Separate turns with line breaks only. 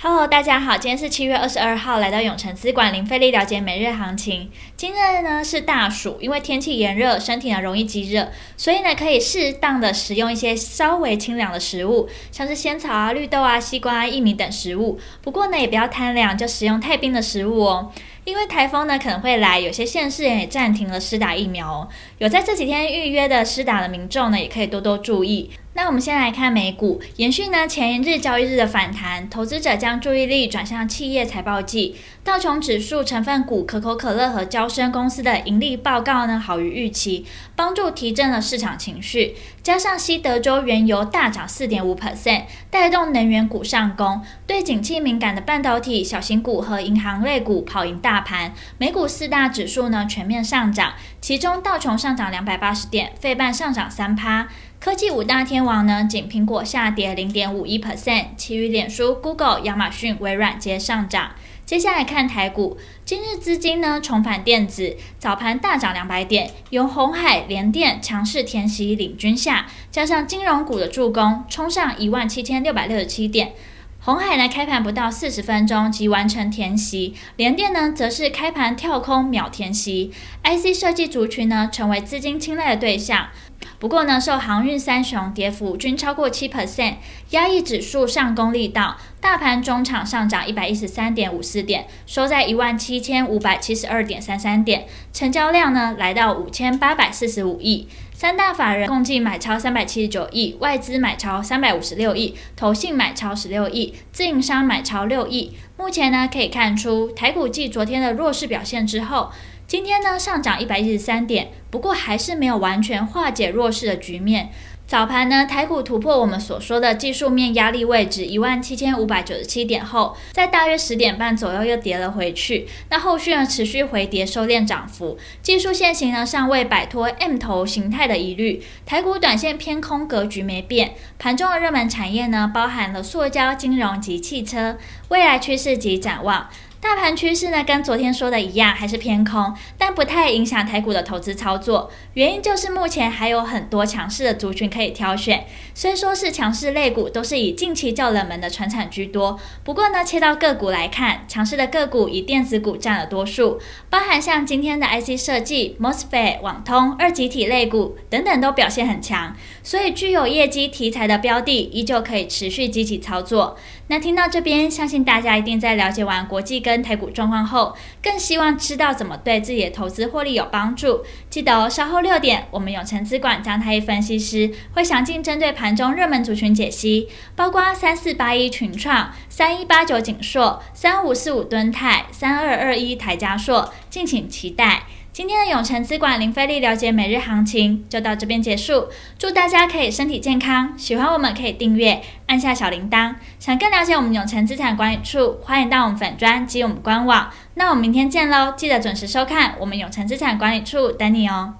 Hello，大家好，今天是七月二十二号，来到永城资管零费力了解每日行情。今日呢是大暑，因为天气炎热，身体呢容易积热，所以呢可以适当的食用一些稍微清凉的食物，像是仙草啊、绿豆啊、西瓜、薏米等食物。不过呢也不要贪凉，就食用太冰的食物哦。因为台风呢可能会来，有些县市也暂停了施打疫苗哦。有在这几天预约的施打的民众呢，也可以多多注意。那我们先来看美股，延续呢前一日交易日的反弹，投资者将注意力转向企业财报季。道琼指数成分股可口可乐和娇生公司的盈利报告呢好于预期，帮助提振了市场情绪。加上西德州原油大涨四点五 percent，带动能源股上攻。对景气敏感的半导体、小型股和银行类股跑赢大盘。美股四大指数呢全面上涨，其中道琼上涨两百八十点，费半上涨三趴。科技五大天王呢，仅苹果下跌零点五一 percent，其余脸书、Google、亚马逊、微软皆上涨。接下来看台股，今日资金呢重返电子，早盘大涨两百点，由红海、联电强势填息领军下，加上金融股的助攻，冲上一万七千六百六十七点。红海呢开盘不到四十分钟即完成填息，联电呢则是开盘跳空秒填息，IC 设计族群呢成为资金青睐的对象。不过呢，受航运三雄跌幅均超过七 percent，压抑指数上攻力道。大盘中场上涨一百一十三点五四点，收在一万七千五百七十二点三三点，成交量呢来到五千八百四十五亿。三大法人共计买超三百七十九亿，外资买超三百五十六亿，投信买超十六亿，自营商买超六亿。目前呢，可以看出台股继昨天的弱势表现之后。今天呢，上涨一百一十三点，不过还是没有完全化解弱势的局面。早盘呢，台股突破我们所说的技术面压力位置一万七千五百九十七点后，在大约十点半左右又跌了回去。那后续呢，持续回跌收敛涨幅，技术线型呢尚未摆脱 M 头形态的疑虑。台股短线偏空格局没变，盘中的热门产业呢包含了塑胶、金融及汽车，未来趋势及展望。大盘趋势呢，跟昨天说的一样，还是偏空，但不太影响台股的投资操作。原因就是目前还有很多强势的族群可以挑选。虽说是强势类股，都是以近期较冷门的传产居多。不过呢，切到个股来看，强势的个股以电子股占了多数，包含像今天的 IC 设计、MOSFET、网通、二极体类股等等都表现很强。所以具有业绩题材的标的，依旧可以持续积极操作。那听到这边，相信大家一定在了解完国际跟台股状况后，更希望知道怎么对自己的投资获利有帮助。记得哦，稍后六点，我们永诚资管张太一分析师会详尽针对盘中热门族群解析，包括三四八一群创、三一八九景硕、三五四五敦泰、三二二一台加硕，敬请期待。今天的永诚资管林飞利了解每日行情就到这边结束，祝大家可以身体健康，喜欢我们可以订阅，按下小铃铛。想更了解我们永诚资产管理处，欢迎到我们粉专及我们官网。那我们明天见喽，记得准时收看我们永诚资产管理处等你哦。